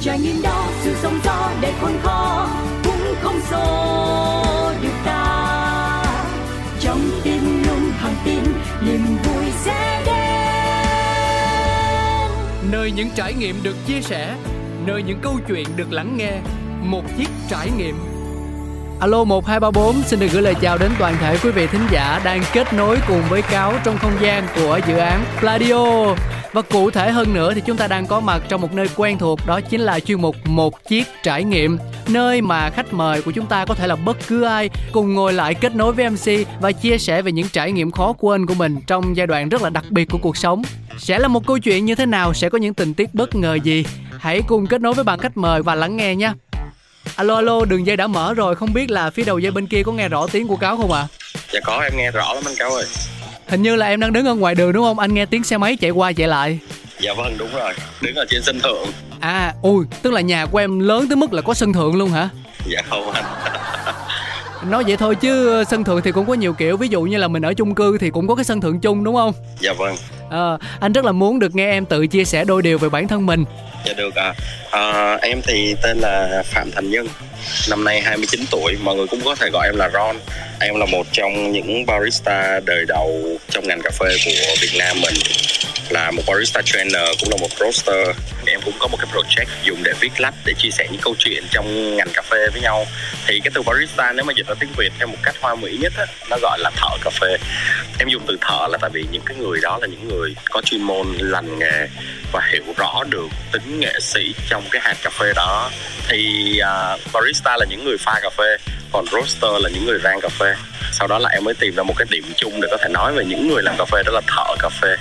trải nghiệm đó sự sóng gió để khôn khó cũng không xô được ta. Trong tim luôn hàng tin niềm vui sẽ đến. Nơi những trải nghiệm được chia sẻ nơi những câu chuyện được lắng nghe một chiếc trải nghiệm. Alo 1234 xin được gửi lời chào đến toàn thể quý vị thính giả đang kết nối cùng với Cáo trong không gian của dự án Pladio. Và cụ thể hơn nữa thì chúng ta đang có mặt trong một nơi quen thuộc đó chính là chuyên mục Một Chiếc Trải Nghiệm Nơi mà khách mời của chúng ta có thể là bất cứ ai cùng ngồi lại kết nối với MC và chia sẻ về những trải nghiệm khó quên của mình trong giai đoạn rất là đặc biệt của cuộc sống. Sẽ là một câu chuyện như thế nào, sẽ có những tình tiết bất ngờ gì? Hãy cùng kết nối với bạn khách mời và lắng nghe nha. Alo alo, đường dây đã mở rồi, không biết là phía đầu dây bên kia có nghe rõ tiếng của cáo không ạ? À? Dạ có, em nghe rõ lắm anh cáo ơi. Hình như là em đang đứng ở ngoài đường đúng không? Anh nghe tiếng xe máy chạy qua chạy lại. Dạ vâng, đúng rồi. Đứng ở trên sân thượng. À, ui, tức là nhà của em lớn tới mức là có sân thượng luôn hả? Dạ không anh. nói vậy thôi chứ sân thượng thì cũng có nhiều kiểu ví dụ như là mình ở chung cư thì cũng có cái sân thượng chung đúng không? Dạ vâng. À, anh rất là muốn được nghe em tự chia sẻ đôi điều về bản thân mình. Dạ được à. à em thì tên là phạm thành nhân năm nay 29 tuổi mọi người cũng có thể gọi em là Ron. Em là một trong những barista đời đầu trong ngành cà phê của Việt Nam mình là một barista trainer cũng là một roaster. Em cũng có một cái project dùng để viết lách để chia sẻ những câu chuyện trong ngành cà phê với nhau. Thì cái từ barista nếu mà dịch ra tiếng việt theo một cách hoa mỹ nhất á, nó gọi là thợ cà phê. Em dùng từ thợ là tại vì những cái người đó là những người có chuyên môn lành nghề và hiểu rõ được tính nghệ sĩ trong cái hạt cà phê đó. Thì uh, barista là những người pha cà phê còn roaster là những người rang cà phê. Sau đó là em mới tìm ra một cái điểm chung để có thể nói về những người làm cà phê đó là thợ cà phê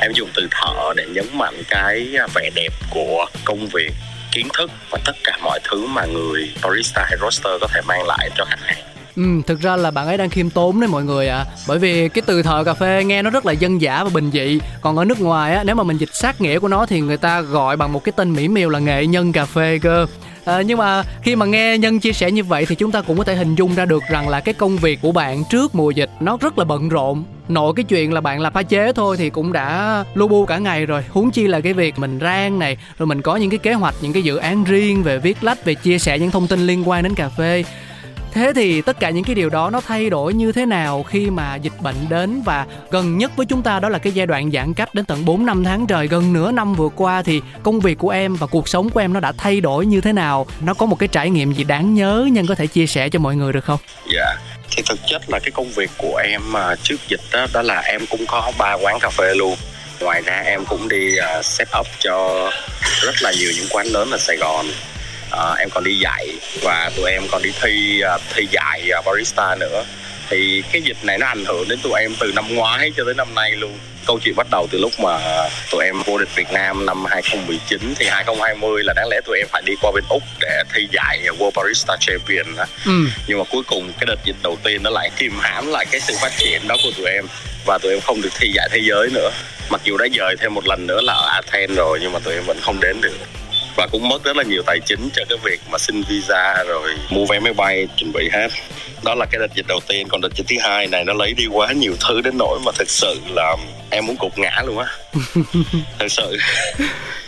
em dùng từ thợ để nhấn mạnh cái vẻ đẹp của công việc kiến thức và tất cả mọi thứ mà người barista hay roaster có thể mang lại cho khách hàng. Ừ, thực ra là bạn ấy đang khiêm tốn đấy mọi người ạ. À. Bởi vì cái từ thợ cà phê nghe nó rất là dân dã và bình dị. Còn ở nước ngoài á, nếu mà mình dịch sát nghĩa của nó thì người ta gọi bằng một cái tên mỹ miều là nghệ nhân cà phê cơ à, nhưng mà khi mà nghe nhân chia sẻ như vậy thì chúng ta cũng có thể hình dung ra được rằng là cái công việc của bạn trước mùa dịch nó rất là bận rộn. Nội cái chuyện là bạn làm pha chế thôi thì cũng đã lu bu cả ngày rồi. Huống chi là cái việc mình rang này rồi mình có những cái kế hoạch những cái dự án riêng về viết lách về chia sẻ những thông tin liên quan đến cà phê thế thì tất cả những cái điều đó nó thay đổi như thế nào khi mà dịch bệnh đến? Và gần nhất với chúng ta đó là cái giai đoạn giãn cách đến tận 4 năm tháng trời. Gần nửa năm vừa qua thì công việc của em và cuộc sống của em nó đã thay đổi như thế nào? Nó có một cái trải nghiệm gì đáng nhớ nhân có thể chia sẻ cho mọi người được không? Dạ. Thì thực chất là cái công việc của em à, trước dịch đó đó là em cũng có ba quán cà phê luôn. Ngoài ra em cũng đi uh, set up cho rất là nhiều những quán lớn ở Sài Gòn uh, em còn đi dạy và tụi em còn đi thi uh, thi dạy uh, barista nữa thì cái dịch này nó ảnh hưởng đến tụi em từ năm ngoái cho tới năm nay luôn câu chuyện bắt đầu từ lúc mà tụi em vô địch Việt Nam năm 2019 thì 2020 là đáng lẽ tụi em phải đi qua bên Úc để thi giải World Barista Champion đó. Ừ. Nhưng mà cuối cùng cái đợt dịch đầu tiên nó lại kìm hãm lại cái sự phát triển đó của tụi em và tụi em không được thi giải thế giới nữa. Mặc dù đã dời thêm một lần nữa là ở Athens rồi nhưng mà tụi em vẫn không đến được và cũng mất rất là nhiều tài chính cho cái việc mà xin visa rồi mua vé máy bay chuẩn bị hết. Đó là cái đợt dịch đầu tiên. Còn đợt dịch thứ hai này nó lấy đi quá nhiều thứ đến nỗi mà thực sự là em muốn cục ngã luôn á. Thật sự.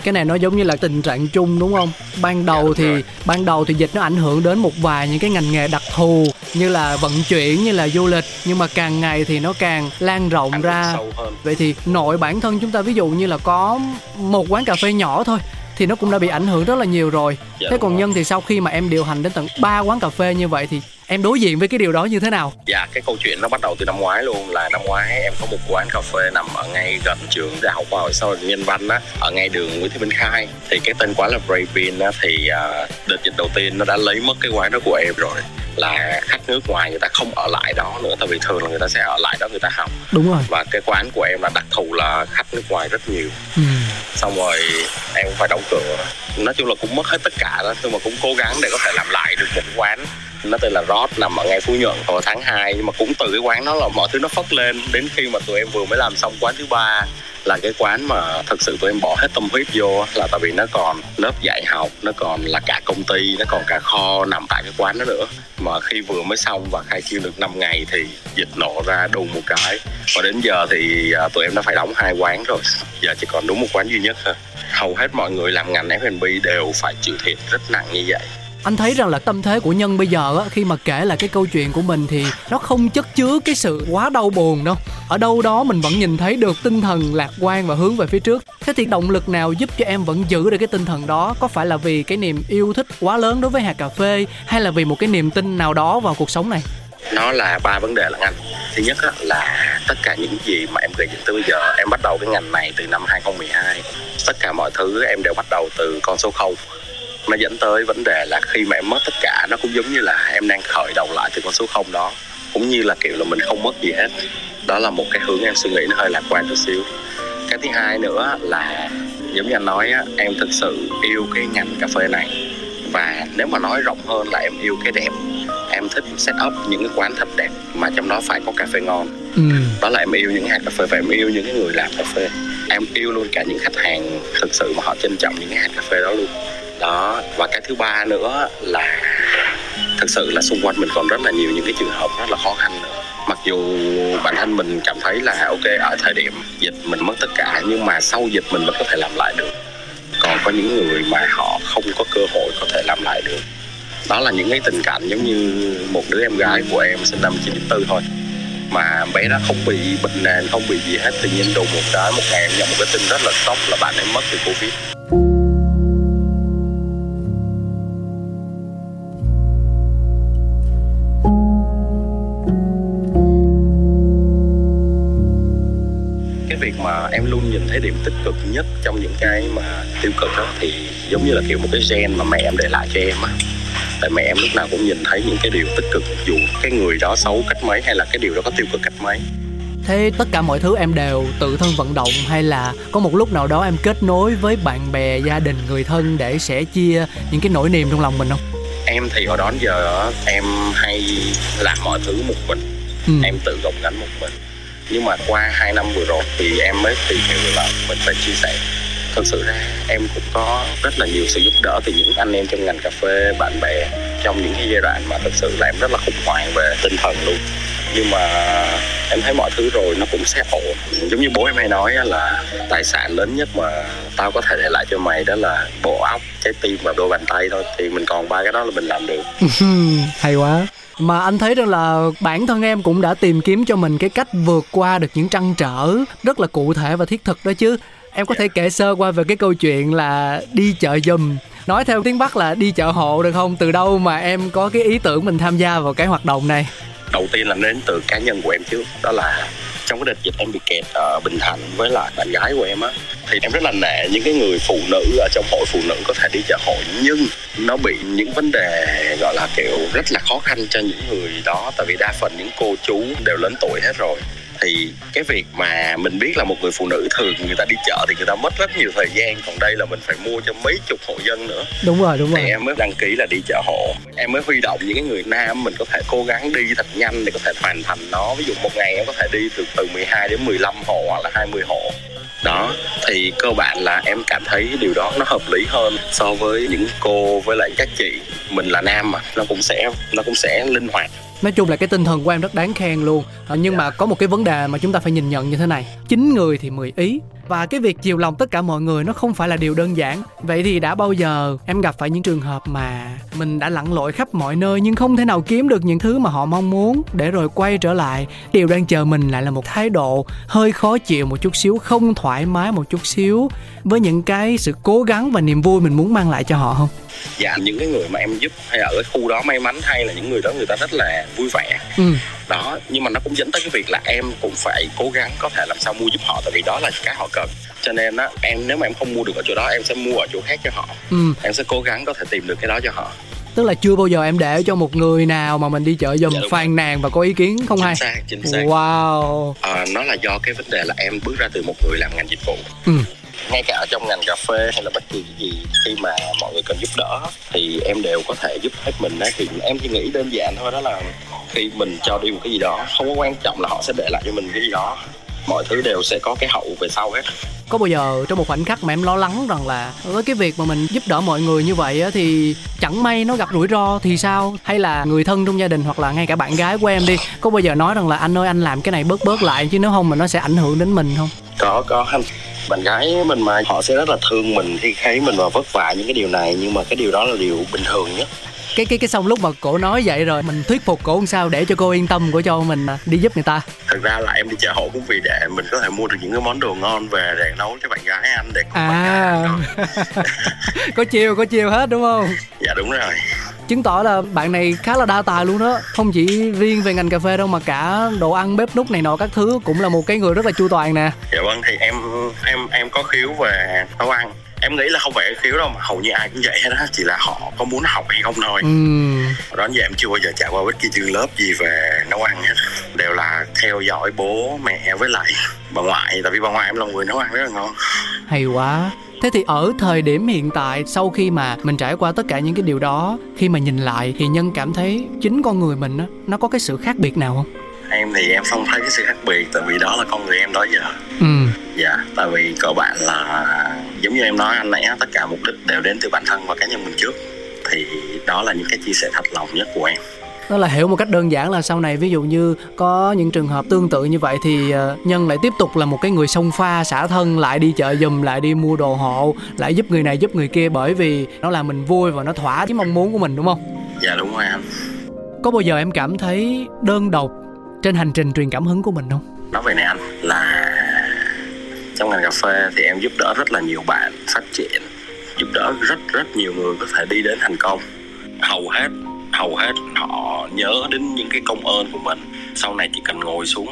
Cái này nó giống như là tình trạng chung đúng không? Ban đầu dạ, thì rồi. ban đầu thì dịch nó ảnh hưởng đến một vài những cái ngành nghề đặc thù như là vận chuyển như là du lịch. Nhưng mà càng ngày thì nó càng lan rộng Ảnh ra. vậy thì nội bản thân chúng ta ví dụ như là có một quán cà phê nhỏ thôi thì nó cũng đã bị ảnh hưởng rất là nhiều rồi. Dạ, thế còn nhân thì sau khi mà em điều hành đến tận 3 quán cà phê như vậy thì em đối diện với cái điều đó như thế nào? Dạ cái câu chuyện nó bắt đầu từ năm ngoái luôn là năm ngoái em có một quán cà phê nằm ở ngay gần trường đại học khoa học xã hội nhân văn á ở ngay đường nguyễn thị minh khai. Thì cái tên quán là Brave Bean á thì uh, đợt dịch đầu tiên nó đã lấy mất cái quán đó của em rồi. Là khách nước ngoài người ta không ở lại đó nữa tại vì thường là người ta sẽ ở lại đó người ta học. Đúng rồi. Và cái quán của em là đặc thù là khách nước ngoài rất nhiều. Ừ. xong rồi em phải đóng cửa. Nói chung là cũng mất hết tất cả đó nhưng mà cũng cố gắng để có thể làm lại được một quán nó tên là Rod, nằm ở ngay Phú Nhuận vào tháng 2 nhưng mà cũng từ cái quán đó là mọi thứ nó phất lên. Đến khi mà tụi em vừa mới làm xong quán thứ ba là cái quán mà thật sự tụi em bỏ hết tâm huyết vô là tại vì nó còn lớp dạy học, nó còn là cả công ty, nó còn cả kho nằm tại cái quán đó nữa. Mà khi vừa mới xong và khai trương được 5 ngày thì dịch nổ ra đùng một cái. Và đến giờ thì à, tụi em đã phải đóng hai quán rồi. Giờ chỉ còn đúng một quán duy nhất thôi. Hầu hết mọi người làm ngành F&B đều phải chịu thiệt rất nặng như vậy anh thấy rằng là tâm thế của nhân bây giờ á, khi mà kể lại cái câu chuyện của mình thì nó không chất chứa cái sự quá đau buồn đâu. Ở đâu đó mình vẫn nhìn thấy được tinh thần lạc quan và hướng về phía trước. Thế thì động lực nào giúp cho em vẫn giữ được cái tinh thần đó? Có phải là vì cái niềm yêu thích quá lớn đối với hạt cà phê hay là vì một cái niềm tin nào đó vào cuộc sống này? Nó là ba vấn đề là anh. Thứ nhất là tất cả những gì mà em gây dựng tới bây giờ, em bắt đầu cái ngành này từ năm 2012 tất cả mọi thứ em đều bắt đầu từ con số 0 nó dẫn tới vấn đề là khi mà em mất tất cả nó cũng giống như là em đang khởi đầu lại từ con số không đó. Cũng như là kiểu là mình không mất gì hết. Đó là một cái hướng em suy nghĩ nó hơi lạc quan chút xíu. Cái thứ hai nữa là giống như anh nói á, em thực sự yêu cái ngành cà phê này. Và nếu mà nói rộng hơn là em yêu cái đẹp. Em thích set up những cái quán thật đẹp mà trong đó phải có cà phê ngon. Ừ. đó là em yêu những hạt cà phê và em yêu những cái người làm cà phê. Em yêu luôn cả những khách hàng thực sự mà họ trân trọng những cái hạt cà phê đó luôn đó, và cái thứ ba nữa là thực sự là xung quanh mình còn rất là nhiều những cái trường hợp rất là khó khăn nữa. Mặc dù bản thân mình cảm thấy là, ok, ở thời điểm dịch mình mất tất cả, nhưng mà sau dịch mình vẫn có thể làm lại được. Còn có những người mà họ không có cơ hội có thể làm lại được. Đó là những cái tình cảnh giống như một đứa em gái của em sinh năm 94 thôi. Mà bé đó không bị bệnh nền, không bị gì hết, tự nhiên đùng một cái, một ngày em nhận một cái tin rất là sốc là bạn ấy mất vì covid. Em luôn nhìn thấy điểm tích cực nhất trong những cái mà tiêu cực đó thì giống như là kiểu một cái gen mà mẹ em để lại cho em á. Tại mẹ em lúc nào cũng nhìn thấy những cái điều tích cực dù cái người đó xấu cách mấy hay là cái điều đó có tiêu cực cách mấy. Thế tất cả mọi thứ em đều tự thân vận động hay là có một lúc nào đó em kết nối với bạn bè gia đình người thân để sẻ chia những cái nỗi niềm trong lòng mình không? Em thì hồi đó giờ em hay làm mọi thứ một mình. Ừ. em tự gồng gánh một mình nhưng mà qua hai năm vừa rồi thì em mới tìm hiểu là mình phải chia sẻ. Thật sự ra em cũng có rất là nhiều sự giúp đỡ từ những anh em trong ngành cà phê, bạn bè trong những cái giai đoạn mà thật sự là em rất là khủng hoảng về tinh thần luôn. Nhưng mà em thấy mọi thứ rồi nó cũng sẽ ổn. Giống như bố em hay nói là tài sản lớn nhất mà tao có thể để lại cho mày đó là bộ óc, trái tim và đôi bàn tay thôi. Thì mình còn ba cái đó là mình làm được. Hay quá mà anh thấy rằng là bản thân em cũng đã tìm kiếm cho mình cái cách vượt qua được những trăn trở rất là cụ thể và thiết thực đó chứ. Em có thể kể sơ qua về cái câu chuyện là đi chợ dùm nói theo tiếng bắc là đi chợ hộ được không? Từ đâu mà em có cái ý tưởng mình tham gia vào cái hoạt động này? Đầu tiên là đến từ cá nhân của em trước đó là trong cái đợt dịch em bị kẹt ở bình thạnh với lại bạn gái của em á, thì em rất là nể những cái người phụ nữ ở trong hội phụ nữ có thể đi chợ hội. Nhưng nó bị những vấn đề, gọi là, kiểu, rất là khó khăn cho những người đó. Tại vì đa phần những cô chú đều lớn tuổi hết rồi thì cái việc mà mình biết là một người phụ nữ thường người ta đi chợ thì người ta mất rất nhiều thời gian còn đây là mình phải mua cho mấy chục hộ dân nữa. Đúng rồi đúng rồi. thì em mới đăng ký là đi chợ hộ. Em mới huy động những cái người nam mình có thể cố gắng đi thật nhanh để có thể hoàn thành nó. Ví dụ một ngày em có thể đi từ từ 12 đến 15 hộ hoặc là 20 hộ. Đó thì cơ bản là em cảm thấy điều đó nó hợp lý hơn so với những cô với lại các chị. Mình là nam mà nó cũng sẽ nó cũng sẽ linh hoạt nói chung là cái tinh thần của em rất đáng khen luôn. Ờ, nhưng mà có một cái vấn đề mà chúng ta phải nhìn nhận như thế này. Chín người thì mười ý và cái việc chiều lòng tất cả mọi người nó không phải là điều đơn giản. Vậy thì đã bao giờ em gặp phải những trường hợp mà mình đã lặn lội khắp mọi nơi nhưng không thể nào kiếm được những thứ mà họ mong muốn? Để rồi quay trở lại điều đang chờ mình lại là một thái độ hơi khó chịu một chút xíu không thoải mái một chút xíu với những cái sự cố gắng và niềm vui mình muốn mang lại cho họ không? Dạ những cái người mà em giúp hay ở cái khu đó may mắn hay là những người đó người ta rất là vui vẻ. Ừ. đó nhưng mà nó cũng dẫn tới cái việc là em cũng phải cố gắng có thể làm sao mua giúp họ tại vì đó là cái họ cần. Cho nên á em nếu mà em không mua được ở chỗ đó em sẽ mua ở chỗ khác cho họ. Ừ. em sẽ cố gắng có thể tìm được cái đó cho họ. Tức là chưa bao giờ em để cho một người nào mà mình đi chợ dùm dạ, phàn nàn và có ý kiến không chính hay? xác, chính xác. wow. À, nó là do cái vấn đề là em bước ra từ một người làm ngành dịch vụ. Ừ ngay cả ở trong ngành cà phê hay là bất kỳ cái gì khi mà mọi người cần giúp đỡ thì em đều có thể giúp hết mình đấy thì em chỉ nghĩ đơn giản thôi đó là khi mình cho đi một cái gì đó không có quan trọng là họ sẽ để lại cho mình cái gì đó. Mọi thứ đều sẽ có cái hậu về sau hết. Có bao giờ trong một khoảnh khắc mà em lo lắng rằng là với cái việc mà mình giúp đỡ mọi người như vậy á, thì chẳng may nó gặp rủi ro thì sao? Hay là người thân trong gia đình hoặc là ngay cả bạn gái của em đi có bao giờ nói rằng là anh ơi anh làm cái này bớt bớt lại chứ nếu không mà nó sẽ ảnh hưởng đến mình không? Có có anh bạn gái mình mà họ sẽ rất là thương mình khi thấy mình mà vất vả những cái điều này nhưng mà cái điều đó là điều bình thường nhất. Cái cái cái xong lúc mà cổ nói vậy rồi mình thuyết phục cổ làm sao để cho cô yên tâm của cho mình đi giúp người ta? Thực ra là em đi chợ hộ cũng vì để mình có thể mua được những cái món đồ ngon về để nấu cho bạn gái ăn để à bạn gái có chiều có chiều hết đúng không? Dạ đúng rồi chứng tỏ là bạn này khá là đa tài luôn đó. Không chỉ riêng về ngành cà phê đâu mà cả đồ ăn bếp nút này nọ các thứ cũng là một cái người rất là chu toàn nè. Dạ vâng thì em em em có khiếu về nấu ăn. Em nghĩ là không phải khiếu đâu mà hầu như ai cũng vậy hết á. Chỉ là họ có muốn học hay không thôi. Ừ. đó giờ em chưa bao giờ trải qua bất kỳ chương lớp gì về nấu ăn hết. Đều là theo dõi bố mẹ với lại bà ngoại. Tại vì bà ngoại em là người nấu ăn rất là ngon. Hay quá thế thì ở thời điểm hiện tại sau khi mà mình trải qua tất cả những cái điều đó khi mà nhìn lại thì nhân cảm thấy chính con người mình á nó có cái sự khác biệt nào không? Em thì em không thấy cái sự khác biệt tại vì đó là con người em đó giờ. Ừ. Dạ tại vì cơ bạn là giống như em nói anh nãy tất cả mục đích đều đến từ bản thân và cá nhân mình trước. Thì đó là những cái chia sẻ thật lòng nhất của em đó là hiểu một cách đơn giản là sau này ví dụ như có những trường hợp tương tự như vậy thì ờ, nhân lại tiếp tục là một cái người sông pha xả thân lại đi chợ giùm lại đi mua đồ hộ lại giúp người này giúp người kia bởi vì nó làm mình vui và nó thỏa cái mong muốn của mình đúng không? Dạ đúng rồi anh có bao giờ em cảm thấy đơn độc trên hành trình truyền cảm hứng của mình không? Nói về này anh là trong ngành cà phê thì em giúp đỡ rất là nhiều bạn phát triển giúp đỡ rất rất nhiều người có thể đi đến thành công. Hầu hết hầu hết họ nhớ đến những cái công ơn của mình. Sau này chỉ cần ngồi xuống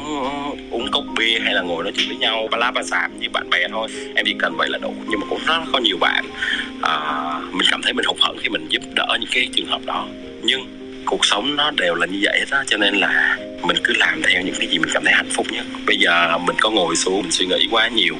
uống cốc bia hay là ngồi nói chuyện với nhau ba lá ba xàm như bạn bè thôi. Em chỉ cần vậy là đủ. Nhưng mà cũng rất có nhiều bạn à, mình cảm thấy mình hụt hẫng khi mình giúp đỡ những cái trường hợp đó. Nhưng cuộc sống nó đều là như vậy đó cho nên là mình cứ làm theo những cái gì mình cảm thấy hạnh phúc nhất. Bây giờ mình có ngồi xuống mình suy nghĩ quá nhiều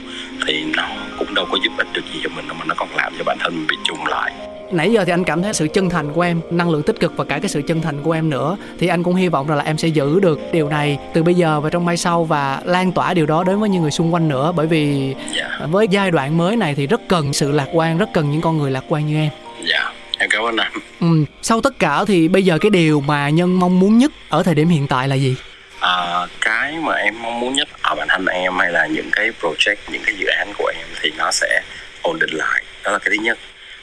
thì nó cũng đâu có giúp ích được gì cho mình mà nó còn làm cho bản thân mình bị trùng lại nãy giờ thì anh cảm thấy sự chân thành của em năng lượng tích cực và cả cái sự chân thành của em nữa. Thì anh cũng hy vọng rằng là em sẽ giữ được điều này từ bây giờ và trong mai sau và lan tỏa điều đó đến với những người xung quanh nữa. Bởi vì yeah. Dạ. với giai đoạn mới này thì rất cần sự lạc quan rất cần những con người lạc quan như em. Dạ yeah em cảm ơn anh. Ừ, sau tất cả thì bây giờ cái điều mà nhân mong muốn nhất ở thời điểm hiện tại là gì? À, cái mà em mong muốn nhất ở bản thân em hay là những cái project những cái dự án của em thì nó sẽ ổn định lại. Đó là cái thứ nhất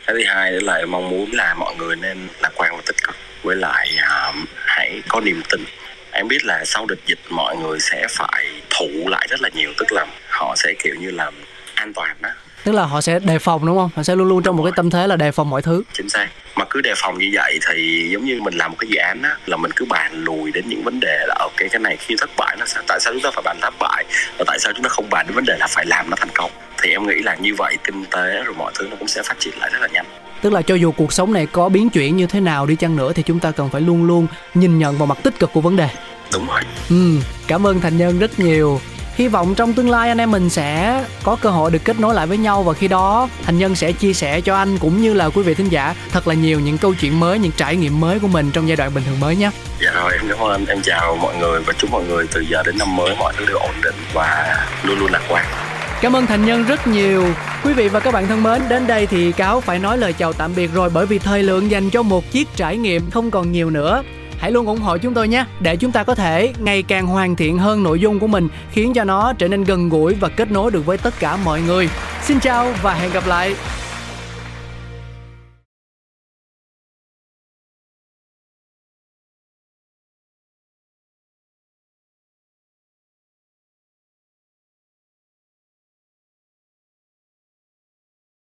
cái thứ hai đó là mong muốn là mọi người nên lạc quan và tích cực. Với lại um, hãy có niềm tin. Em biết là sau đợt dịch mọi người sẽ phải thủ lại rất là nhiều. Tức là họ sẽ kiểu như là an toàn đó. Tức là họ sẽ đề phòng đúng không? Họ sẽ luôn luôn trong một cái tâm thế là đề phòng mọi thứ. Chính xác mà cứ đề phòng như vậy thì giống như mình làm một cái dự án á là mình cứ bàn lùi đến những vấn đề là ok cái này khi thất bại nó sẽ tại sao chúng ta phải bàn thất bại? Và tại sao chúng ta không bàn đến vấn đề là phải làm nó thành công? Thì em nghĩ là như vậy kinh tế rồi mọi thứ nó cũng sẽ phát triển lại rất là nhanh. Tức là cho dù cuộc sống này có biến chuyển như thế nào đi chăng nữa thì chúng ta cần phải luôn luôn nhìn nhận vào mặt tích cực của vấn đề. Đúng rồi. Ừ cảm ơn thành nhân rất nhiều hy vọng trong tương lai anh em mình sẽ có cơ hội được kết nối lại với nhau và khi đó thành nhân sẽ chia sẻ cho anh cũng như là quý vị thính giả thật là nhiều những câu chuyện mới những trải nghiệm mới của mình trong giai đoạn bình thường mới nhé. Dạ rồi em cảm ơn anh. Em chào mọi người và chúc mọi người từ giờ đến năm mới mọi thứ đều ổn định và luôn luôn lạc quan. Cảm ơn Thành Nhân rất nhiều. Quý vị và các bạn thân mến, đến đây thì Cáo phải nói lời chào tạm biệt rồi bởi vì thời lượng dành cho một chiếc trải nghiệm không còn nhiều nữa hãy luôn ủng hộ chúng tôi nhé, để chúng ta có thể ngày càng hoàn thiện hơn nội dung của mình, khiến cho nó trở nên gần gũi và kết nối được với tất cả mọi người. Xin chào và hẹn gặp lại!